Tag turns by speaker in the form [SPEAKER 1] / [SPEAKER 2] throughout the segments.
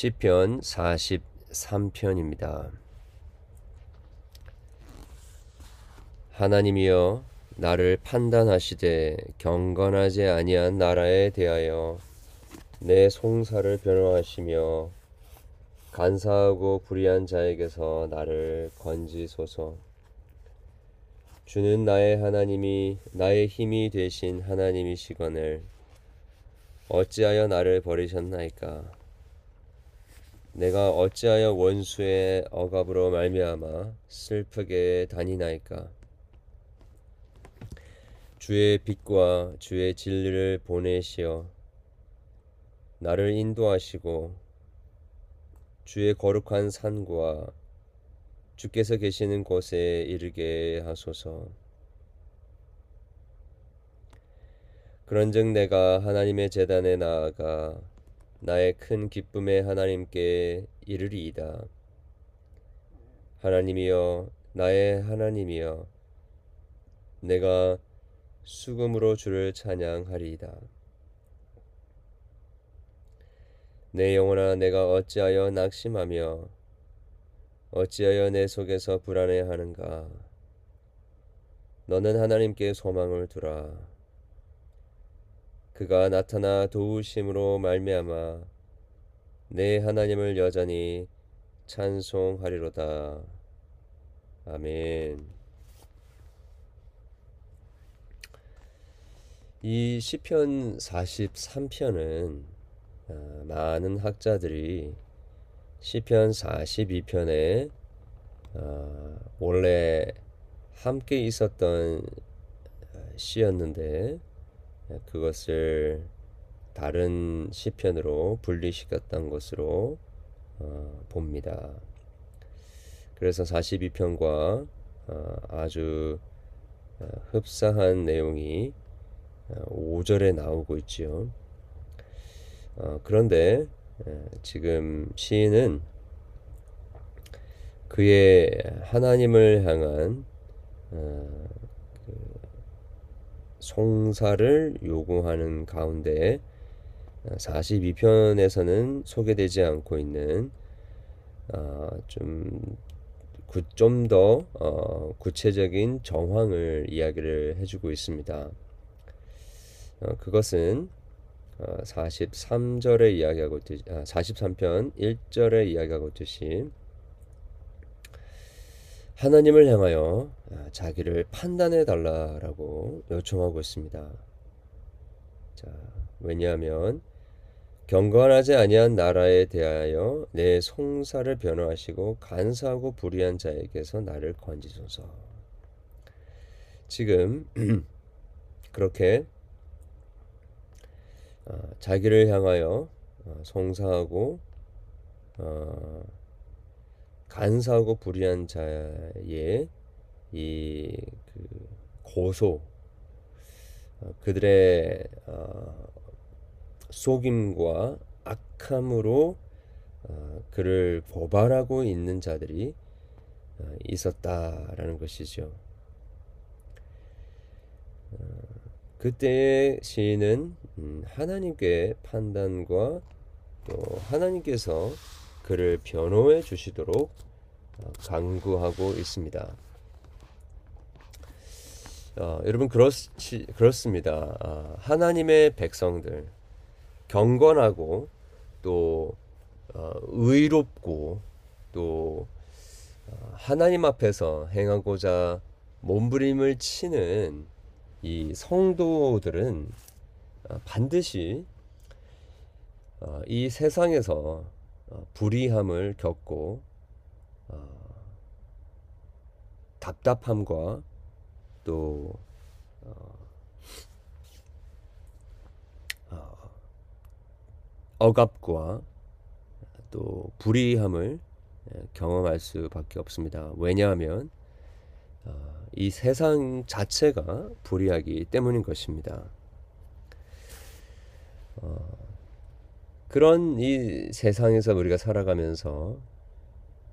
[SPEAKER 1] 시편 43편입니다. 하나님이여 나를 판단하시되 경건하지 아니한 나라에 대하여 내 송사를 변호하시며 간사하고 불의한 자에게서 나를 건지소서. 주는 나의 하나님이 나의 힘이 되신 하나님이시거늘 어찌하여 나를 버리셨나이까? 내가 어찌하여 원수의 억압으로 말미암아 슬프게 다니나이까? 주의 빛과 주의 진리를 보내시어 나를 인도하시고 주의 거룩한 산과 주께서 계시는 곳에 이르게 하소서. 그런즉 내가 하나님의 재단에 나아가 나의 큰 기쁨의 하나님께 이르리이다. 하나님이여 나의 하나님이여 내가 수금으로 주를 찬양하리이다. 내 영혼아 내가 어찌하여 낙심하며 어찌하여 내 속에서 불안해하는가 너는 하나님께 소망을 두라 그가 나타나 도우심으로 말미암아 내 하나님을 여전히 찬송하리로다. 아멘. 이 시편 43편은 어, 많은 학자들이 시편 42편에 어, 원래 함께 있었던 시였는데 그것을 다른 시편으로 분리시켰던 것으로 어, 봅니다. 그래서 42편과 어, 아주 어, 흡사한 내용이 5절에 어, 나오고 있지요. 어, 그런데 지금 시인은 그의 하나님을 향한 송사를 요구하는 가운데 42편에서는 소개되지 않고 있는 어, 좀좀더 어, 구체적인 정황을 이야기를 해주고 있습니다. 어, 그것은 43절에 어, 이야기하고 있듯이 아, 43편 1절에 이야기하고 있듯이 하나님을 향하여 아, 자기를 판단해 달라라고 요청하고 있습니다. 자, 왜냐하면 경건하지 아니한 나라에 대하여 내 송사를 변호하시고 간사하고 불의한 자에게서 나를 건지소서. 지금 그렇게 어, 자기를 향하여 어, 송사하고 어, 간사하고 불의한 자의 이 그 고소 어, 그들의 어, 속임과 악함으로 어, 그를 고발하고 있는 자들이 어, 있었다라는 것이죠. 어, 그때의 시인은 음, 하나님께 판단과 또 하나님께서 그를 변호해 주시도록 어, 강구하고 있습니다. 어, 여러분 그렇시, 그렇습니다. 아, 하나님의 백성들 경건하고 또 어, 의롭고 또 어, 하나님 앞에서 행하고자 몸부림을 치는 이 성도들은 어, 반드시 어, 이 세상에서 어, 불의함을 겪고 답답함과 또 억압과 또 불의함을 경험할 수밖에 없습니다. 왜냐하면 이 세상 자체가 불의하기 때문인 것입니다. 어, 그런 이 세상에서 우리가 살아가면서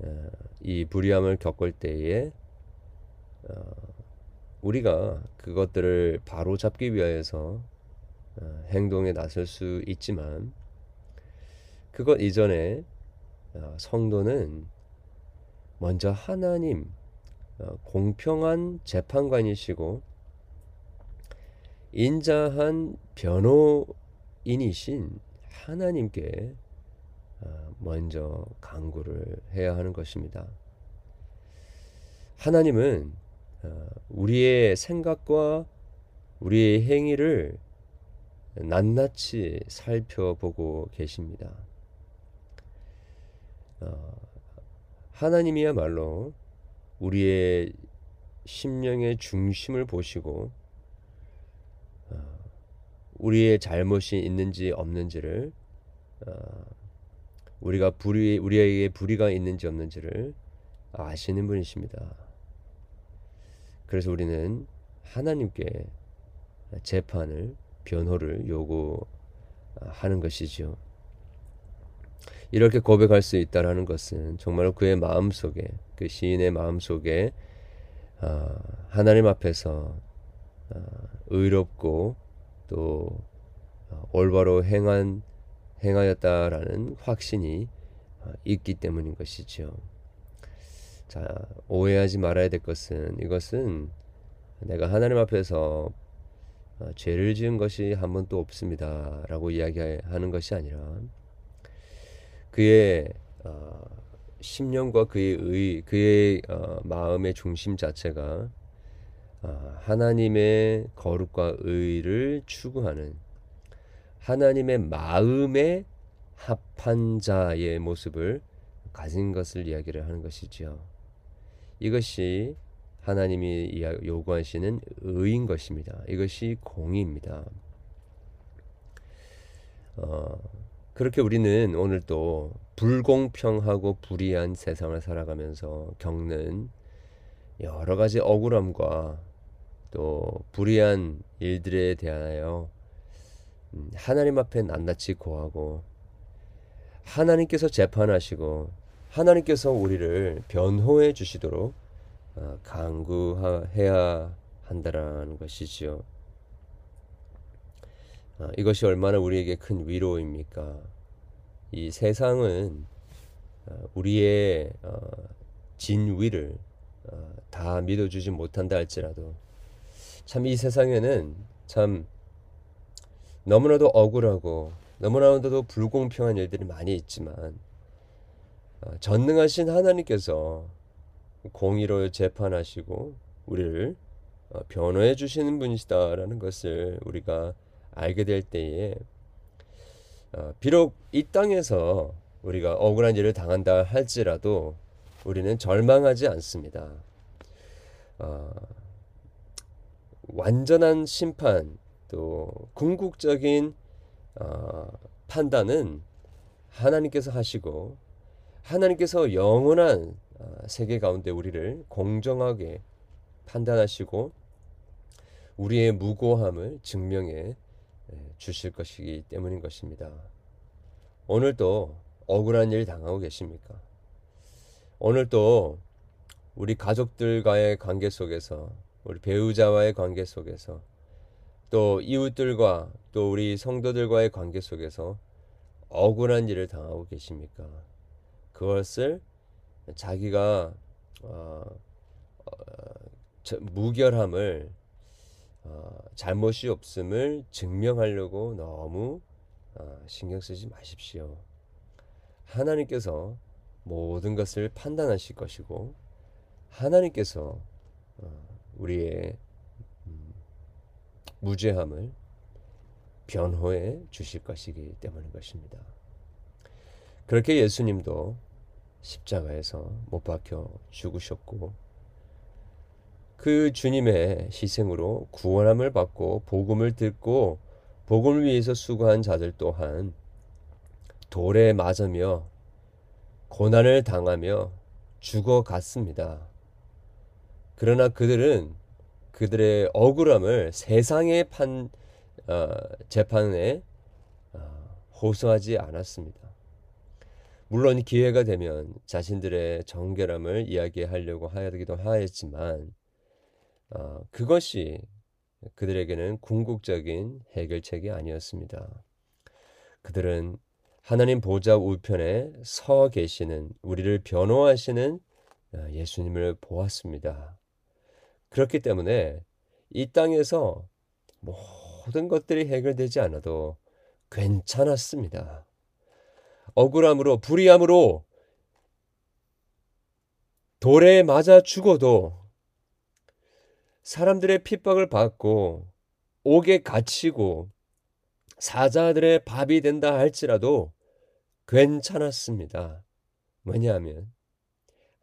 [SPEAKER 1] 어, 이 불의함을 겪을 때에 어, 우리가 그것들을 바로 잡기 위하여서 어, 행동에 나설 수 있지만 그것 이전에 어, 성도는 먼저 하나님 어, 공평한 재판관이시고 인자한 변호인이신 하나님께 어, 먼저 강구를 해야 하는 것입니다. 하나님은 우리의 생각과 우리의 행위를 낱낱이 살펴보고 계십니다. 어, 하나님이야말로 우리의 심령의 중심을 보시고 어, 우리의 잘못이 있는지 없는지를 어, 우리가 불의 우리에게 불의가 있는지 없는지를 아시는 분이십니다. 그래서 우리는 하나님께 재판을 변호를 요구하는 것이죠. 이렇게 고백할 수 있다라는 것은 정말 그의 마음 속에 그 시인의 마음 속에 어, 하나님 앞에서 어, 의롭고 또 어, 올바로 행한 행하였다라는 확신이 어, 있기 때문인 것이죠. 자 오해하지 말아야 될 것은 이것은 내가 하나님 앞에서 어, 죄를 지은 것이 한 번도 없습니다 라고 이야기하는 것이 아니라 그의 어, 심령과 그의 의, 그의 어, 마음의 중심 자체가 어, 하나님의 거룩과 의를 추구하는 하나님의 마음의 합한 자의 모습을 가진 것을 이야기를 하는 것이지요. 이것이 하나님이 요구하시는 의인 것입니다. 이것이 공의입니다. 어, 그렇게 우리는 오늘 또 불공평하고 불의한 세상을 살아가면서 겪는 여러 가지 억울함과 또 불의한 일들에 대하여 음, 하나님 앞에 낱낱이 고하고 하나님께서 재판하시고 하나님께서 우리를 변호해 주시도록 어, 강구해야 한다라는 것이지요. 어, 이것이 얼마나 우리에게 큰 위로입니까? 이 세상은 어, 우리의 진위를 다 믿어주지 못한다 할지라도 참 이 세상에는 참 너무나도 억울하고 너무나도 불공평한 일들이 많이 있지만 전능하신 하나님께서 공의로 재판하시고 우리를 어, 변호해 주시는 분이시다라는 것을 우리가 알게 될 때에 어, 비록 이 땅에서 우리가 억울한 일을 당한다 할지라도 우리는 절망하지 않습니다. 어, 완전한 심판 또 궁극적인 어, 판단은 하나님께서 하시고 하나님께서 영원한 어, 세계 가운데 우리를 공정하게 판단하시고 우리의 무고함을 증명해 주실 것이기 때문인 것입니다. 오늘도 억울한 일 당하고 계십니까? 오늘도 우리 가족들과의 관계 속에서 우리 배우자와의 관계 속에서 또 이웃들과 또 우리 성도들과의 관계 속에서 억울한 일을 당하고 계십니까? 그것을 자기가 어, 어, 무결함을 어, 잘못이 없음을 증명하려고 너무 어, 신경 쓰지 마십시오. 하나님께서 모든 것을 판단하실 것이고 하나님께서 어, 우리의 음, 무죄함을 변호해 주실 것이기 때문인 것입니다. 그렇게 예수님도 십자가에서 못 박혀 죽으셨고 그 주님의 희생으로 구원함을 받고 복음을 듣고 복음을 위해서 수고한 자들 또한 돌에 맞으며 고난을 당하며 죽어갔습니다. 그러나 그들은 그들의 억울함을 세상의 판 어, 재판에 어, 호소하지 않았습니다. 물론 기회가 되면 자신들의 정결함을 이야기하려고 하기도 하였지만 어, 그것이 그들에게는 궁극적인 해결책이 아니었습니다. 그들은 하나님 보좌 우편에 서 계시는 우리를 변호하시는 아, 예수님을 보았습니다. 그렇기 때문에 이 땅에서 모든 것들이 해결되지 않아도 괜찮았습니다. 억울함으로 불의함으로 돌에 맞아 죽어도 사람들의 핍박을 받고 옥에 갇히고 사자들의 밥이 된다 할지라도 괜찮았습니다. 왜냐하면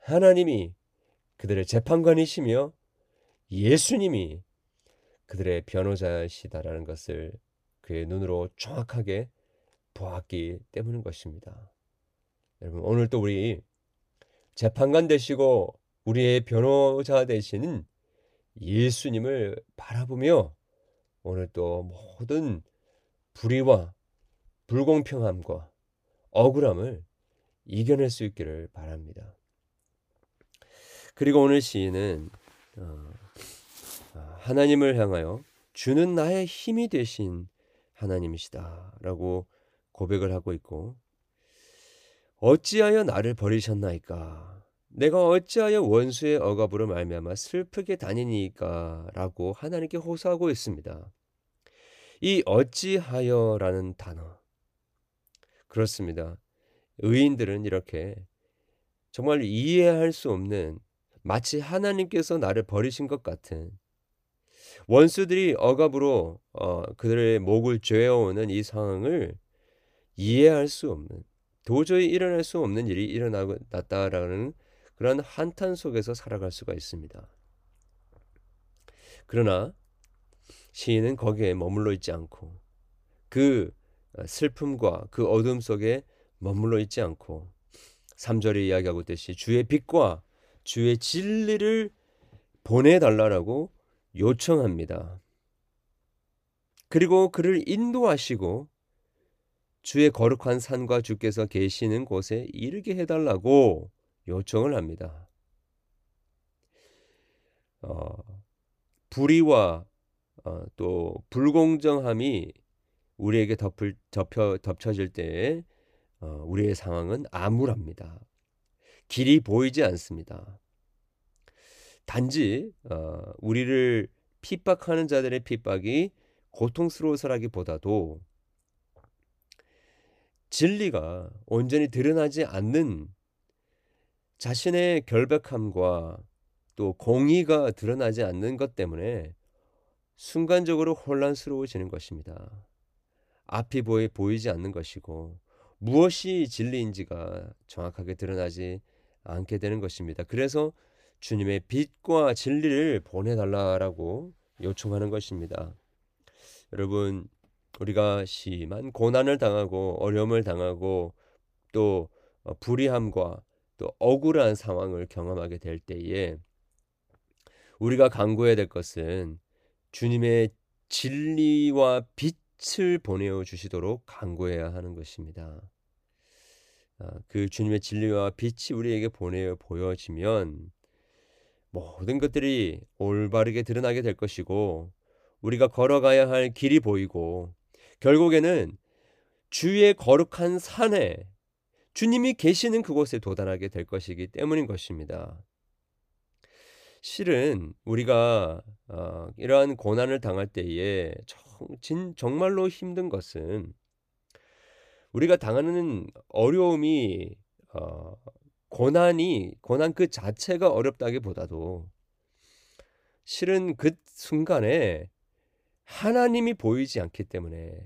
[SPEAKER 1] 하나님이 그들의 재판관이시며 예수님이 그들의 변호자시다라는 것을 그의 눈으로 정확하게 보았기 때문인 것입니다. 여러분 오늘 또 우리 재판관 되시고 우리의 변호자 되시는 예수님을 바라보며 오늘 또 모든 불의와 불공평함과 억울함을 이겨낼 수 있기를 바랍니다. 그리고 오늘 시인은 어, 아, 하나님을 향하여 주는 나의 힘이 되신 하나님이시다라고 고백을 하고 있고 어찌하여 나를 버리셨나이까 내가 어찌하여 원수의 억압으로 말미암아 슬프게 다니니까라고 하나님께 호소하고 있습니다. 이 어찌하여라는 단어 그렇습니다. 의인들은 이렇게 정말 이해할 수 없는 마치 하나님께서 나를 버리신 것 같은 원수들이 억압으로 어, 그들의 목을 죄어오는 이 상황을 이해할 수 없는 도저히 일어날 수 없는 일이 일어났다라는 그런 한탄 속에서 살아갈 수가 있습니다. 그러나 시인은 거기에 머물러 있지 않고 그 슬픔과 그 어둠 속에 머물러 있지 않고 3절에 이야기하고 있듯이 주의 빛과 주의 진리를 보내달라고 요청합니다. 그리고 그를 인도하시고 주의 거룩한 산과 주께서 계시는 곳에 이르게 해달라고 요청을 합니다. 어, 불의와 어, 또 불공정함이 우리에게 덮을, 덮여, 덮쳐질 때에 어, 우리의 상황은 암울합니다. 길이 보이지 않습니다. 단지 어, 우리를 핍박하는 자들의 핍박이 고통스러워서라기보다도 진리가 온전히 드러나지 않는 자신의 결백함과 또 공의가 드러나지 않는 것 때문에 순간적으로 혼란스러워지는 것입니다. 앞이 보이, 보이지 않는 것이고 무엇이 진리인지가 정확하게 드러나지 않게 되는 것입니다. 그래서 주님의 빛과 진리를 보내달라라고 요청하는 것입니다. 여러분, 우리가 심한 고난을 당하고 어려움을 당하고 또 어, 불의함과 또 억울한 상황을 경험하게 될 때에 우리가 강구해야 될 것은 주님의 진리와 빛을 보내어 주시도록 강구해야 하는 것입니다. 아, 그 주님의 진리와 빛이 우리에게 보내어 보여지면 모든 것들이 올바르게 드러나게 될 것이고 우리가 걸어가야 할 길이 보이고 결국에는 주의 거룩한 산에 주님이 계시는 그곳에 도달하게 될 것이기 때문인 것입니다. 실은 우리가 어, 이러한 고난을 당할 때에 정, 정말로 힘든 것은 우리가 당하는 어려움이 어, 고난이 고난 그 자체가 어렵다기보다도 실은 그 순간에 하나님이 보이지 않기 때문에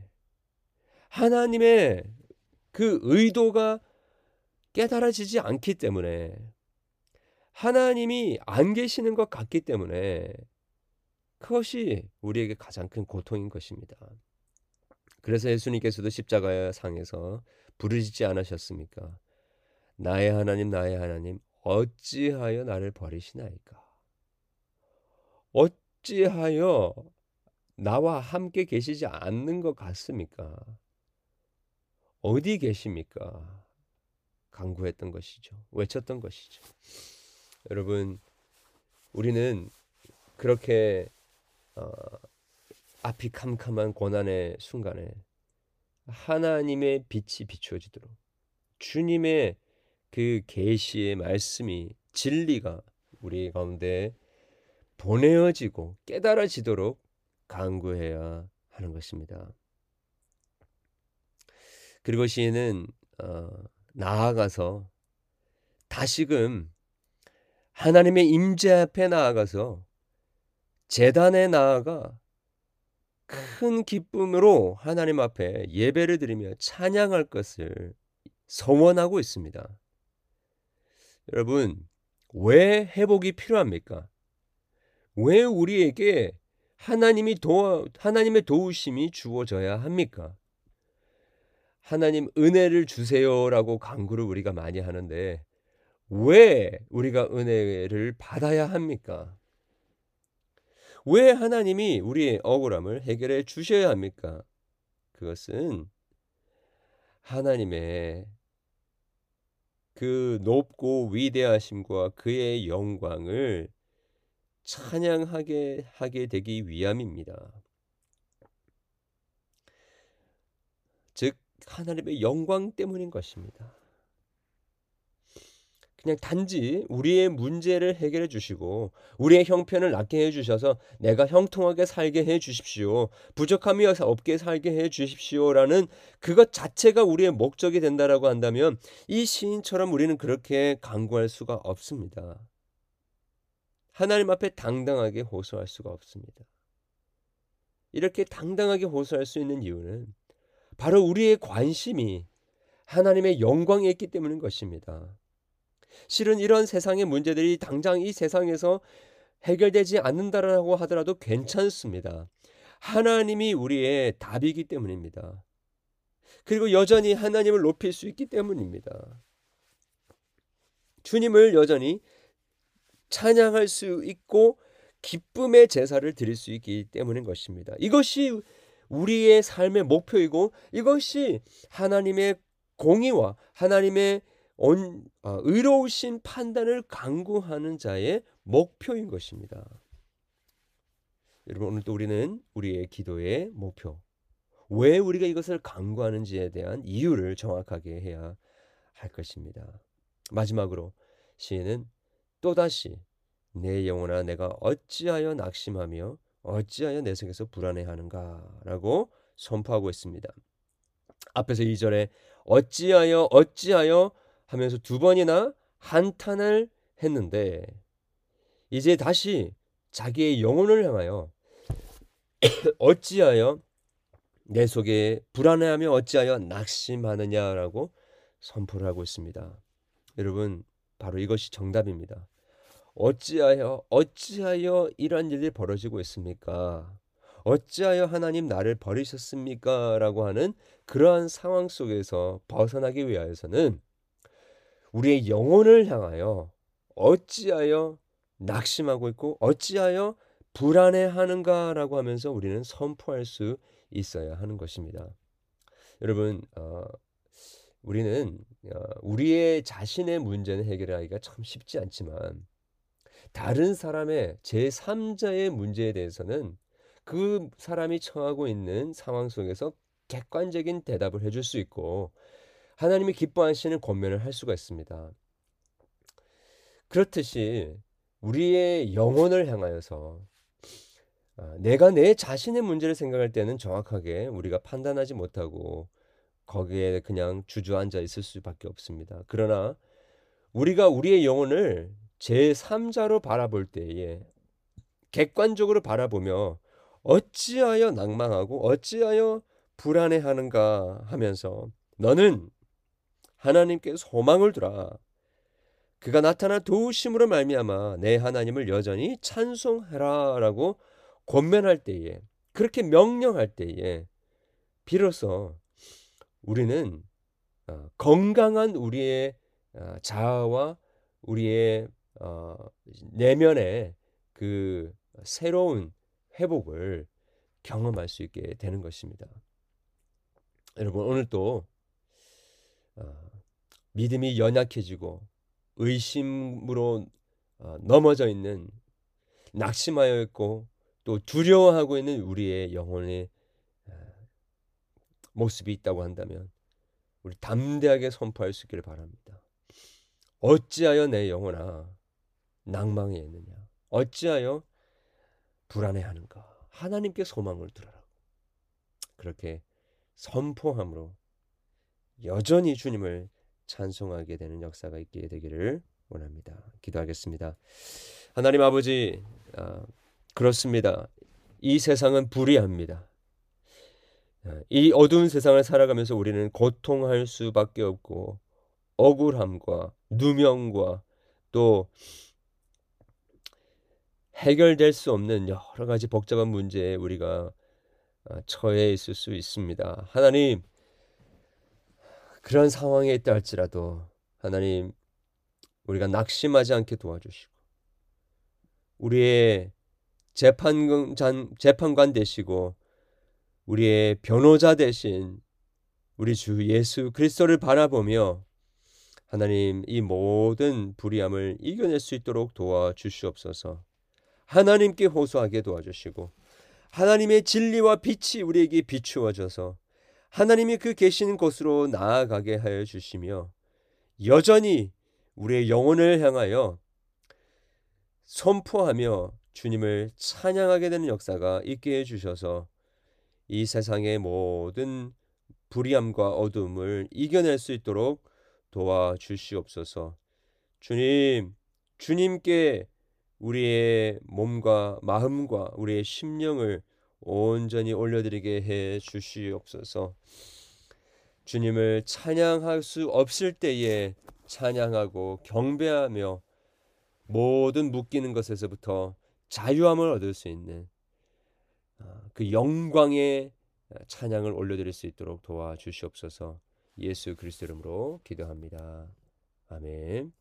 [SPEAKER 1] 하나님의 그 의도가 깨달아지지 않기 때문에 하나님이 안 계시는 것 같기 때문에 그것이 우리에게 가장 큰 고통인 것입니다. 그래서 예수님께서도 십자가 상에서 부르짖지 않으셨습니까? 나의 하나님 나의 하나님 어찌하여 나를 버리시나이까? 어찌하여 나와 함께 계시지 않는 것 같습니까? 어디 계십니까? 강구했던 것이죠. 외쳤던 것이죠. 여러분, 우리는 그렇게 어, 앞이 캄캄한 고난의 순간에 하나님의 빛이 비추어지도록 주님의 그 계시의 말씀이 진리가 우리 가운데 보내어지고 깨달아지도록 강구해야 하는 것입니다. 그리고 시인은 어, 나아가서 다시금 하나님의 임재 앞에 나아가서 재단에 나아가 큰 기쁨으로 하나님 앞에 예배를 드리며 찬양할 것을 서원하고 있습니다. 여러분, 왜 회복이 필요합니까? 왜 우리에게 하나님이 도와, 하나님의 도우심이 주어져야 합니까? 하나님 은혜를 주세요라고 강구를 우리가 많이 하는데 왜 우리가 은혜를 받아야 합니까? 왜 하나님이 우리의 억울함을 해결해 주셔야 합니까? 그것은 하나님의 그 높고 위대하심과 그의 영광을 찬양하게 하게 되기 위함입니다. 즉 하나님의 영광 때문인 것입니다. 그냥 단지 우리의 문제를 해결해 주시고 우리의 형편을 낫게 해 주셔서 내가 형통하게 살게 해 주십시오. 부족함이 없게 살게 해 주십시오라는 그것 자체가 우리의 목적이 된다라고 한다면 이 시인처럼 우리는 그렇게 강구할 수가 없습니다. 하나님 앞에 당당하게 호소할 수가 없습니다. 이렇게 당당하게 호소할 수 있는 이유는 바로 우리의 관심이 하나님의 영광에 있기 때문인 것입니다. 실은 이런 세상의 문제들이 당장 이 세상에서 해결되지 않는다라고 하더라도 괜찮습니다. 하나님이 우리의 답이기 때문입니다. 그리고 여전히 하나님을 높일 수 있기 때문입니다. 주님을 여전히 찬양할 수 있고 기쁨의 제사를 드릴 수 있기 때문인 것입니다. 이것이 우리의 삶의 목표이고 이것이 하나님의 공의와 하나님의 온, 아, 의로우신 판단을 강구하는 자의 목표인 것입니다. 여러분 오늘도 우리는 우리의 기도의 목표 왜 우리가 이것을 강구하는지에 대한 이유를 정확하게 해야 할 것입니다. 마지막으로 시인은 또다시 내 영혼아 내가 어찌하여 낙심하며 어찌하여 내 속에서 불안해하는가라고 선포하고 있습니다. 앞에서 2절에 어찌하여 어찌하여 하면서 두 번이나 한탄을 했는데 이제 다시 자기의 영혼을 향하여 어찌하여 내 속에 불안해하며 어찌하여 낙심하느냐라고 선포를 하고 있습니다. 여러분 바로 이것이 정답입니다. 어찌하여 어찌하여 이러한 일이 벌어지고 있습니까? 어찌하여 하나님 나를 버리셨습니까? 라고 하는 그러한 상황 속에서 벗어나기 위하여서는 우리의 영혼을 향하여 어찌하여 낙심하고 있고 어찌하여 불안해하는가라고 하면서 우리는 선포할 수 있어야 하는 것입니다. 여러분, 어, 우리는 어, 우리의 자신의 문제는 해결하기가 참 쉽지 않지만 다른 사람의 제3자의 문제에 대해서는 그 사람이 처하고 있는 상황 속에서 객관적인 대답을 해줄 수 있고 하나님이 기뻐하시는 권면을 할 수가 있습니다. 그렇듯이 우리의 영혼을 향하여서 아, 내가 내 자신의 문제를 생각할 때는 정확하게 우리가 판단하지 못하고 거기에 그냥 주저앉아 있을 수밖에 없습니다. 그러나 우리가 우리의 영혼을 제3자로 바라볼 때에 객관적으로 바라보며 어찌하여 낭망하고 어찌하여 불안해하는가 하면서 너는 하나님께 소망을 두라. 그가 나타나 도우심으로 말미암아 내 하나님을 여전히 찬송하라라고 권면할 때에 그렇게 명령할 때에 비로소 우리는 어, 건강한 우리의 어, 자아와 우리의 어, 내면의 그 새로운 회복을 경험할 수 있게 되는 것입니다. 여러분 오늘 또 믿음이 연약해지고 의심으로 어, 넘어져 있는 낙심하여 있고 또 두려워하고 있는 우리의 영혼의 어, 모습이 있다고 한다면 우리 담대하게 선포할 수 있기를 바랍니다. 어찌하여 내 영혼아 낭망해 있느냐? 어찌하여 불안해하는가? 하나님께 소망을 두라라고. 그렇게 선포함으로 여전히 주님을 찬송하게 되는 역사가 있게 되기를 원합니다. 기도하겠습니다. 하나님 아버지, 아, 그렇습니다. 이 세상은 불의합니다. 아, 이 어두운 세상을 살아가면서 우리는 고통할 수밖에 없고 억울함과 누명과 또 해결될 수 없는 여러 가지 복잡한 문제에 우리가 아, 처해 있을 수 있습니다. 하나님, 그런 상황에 있다 할지라도 하나님, 우리가 낙심하지 않게 도와주시고, 우리의 재판관, 재판관 되시고, 우리의 변호자 대신 우리 주 예수 그리스도를 바라보며 하나님 이 모든 불의함을 이겨낼 수 있도록 도와주시옵소서. 하나님께 호소하게 도와주시고 하나님의 진리와 빛이 우리에게 비추어져서 하나님이 그 계시는 곳으로 나아가게 하여 주시며 여전히 우리의 영혼을 향하여 선포하며 주님을 찬양하게 되는 역사가 있게 해 주셔서 이 세상의 모든 불의함과 어둠을 이겨낼 수 있도록 도와주시옵소서. 주님, 주님께 우리의 몸과 마음과 우리의 심령을 온전히 올려드리게 해 주시옵소서. 주님을 찬양할 수 없을 때에 찬양하고 경배하며 모든 묶이는 것에서부터 자유함을 얻을 수 있는 아, 그 영광의 찬양을 올려드릴 수 있도록 도와주시옵소서. 예수 그리스도 이름으로 기도합니다. 아멘.